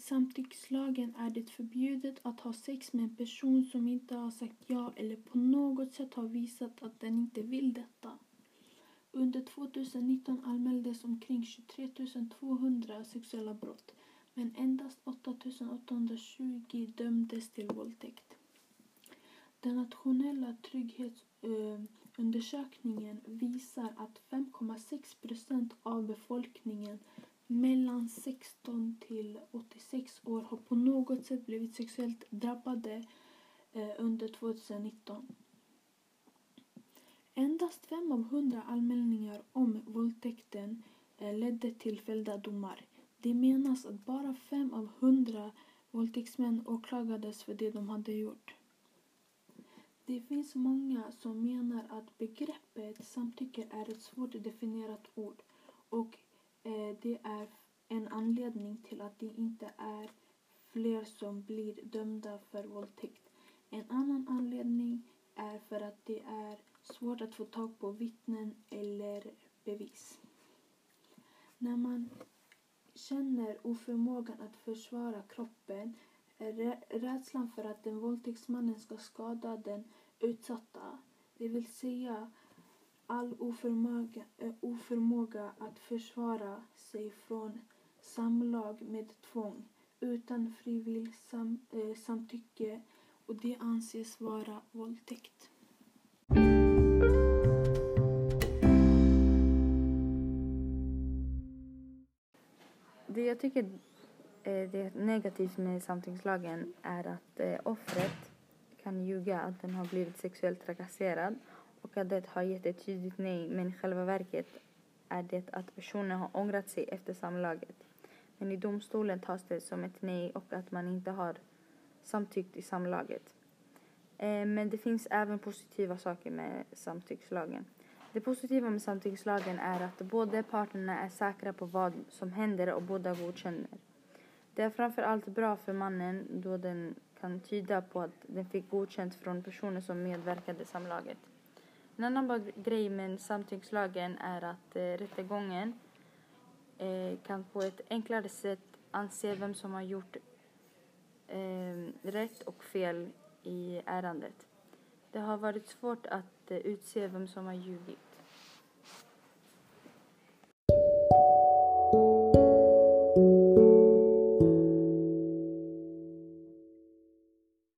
Enligt samtyckslagen är det förbjudet att ha sex med en person som inte har sagt ja eller på något sätt har visat att den inte vill detta. Under 2019 anmäldes omkring 23 200 sexuella brott, men endast 8 820 dömdes till våldtäkt. Den nationella trygghetsundersökningen visar att 5,6 procent av befolkningen mellan 16 till 86 år har på något sätt blivit sexuellt drabbade eh, under 2019. Endast fem av hundra anmälningar om våldtäkten eh, ledde till fällda domar. Det menas att bara fem av hundra våldtäktsmän åklagades för det de hade gjort. Det finns många som menar att begreppet samtycke är ett svårt definierat ord och det är en anledning till att det inte är fler som blir dömda för våldtäkt. En annan anledning är för att det är svårt att få tag på vittnen eller bevis. När man känner oförmågan att försvara kroppen rädslan för att den våldtäktsmannen ska skada den utsatta, det vill säga all oförmåga, eh, oförmåga att försvara sig från samlag med tvång utan frivilligt sam, eh, samtycke och det anses vara våldtäkt. Det jag tycker eh, det är negativt med samtyckslagen är att eh, offret kan ljuga att den har blivit sexuellt trakasserad och att det har gett ett tydligt nej men i själva verket är det att personen har ångrat sig efter samlaget. Men i domstolen tas det som ett nej och att man inte har samtyckt i samlaget. Eh, men det finns även positiva saker med samtyckslagen. Det positiva med samtyckslagen är att båda parterna är säkra på vad som händer och båda godkänner. Det är framför allt bra för mannen då den kan tyda på att den fick godkänt från personer som medverkade i samlaget. En annan bra grej med samtyckslagen är att eh, rättegången eh, kan på ett enklare sätt anse vem som har gjort eh, rätt och fel i ärendet. Det har varit svårt att eh, utse vem som har ljugit.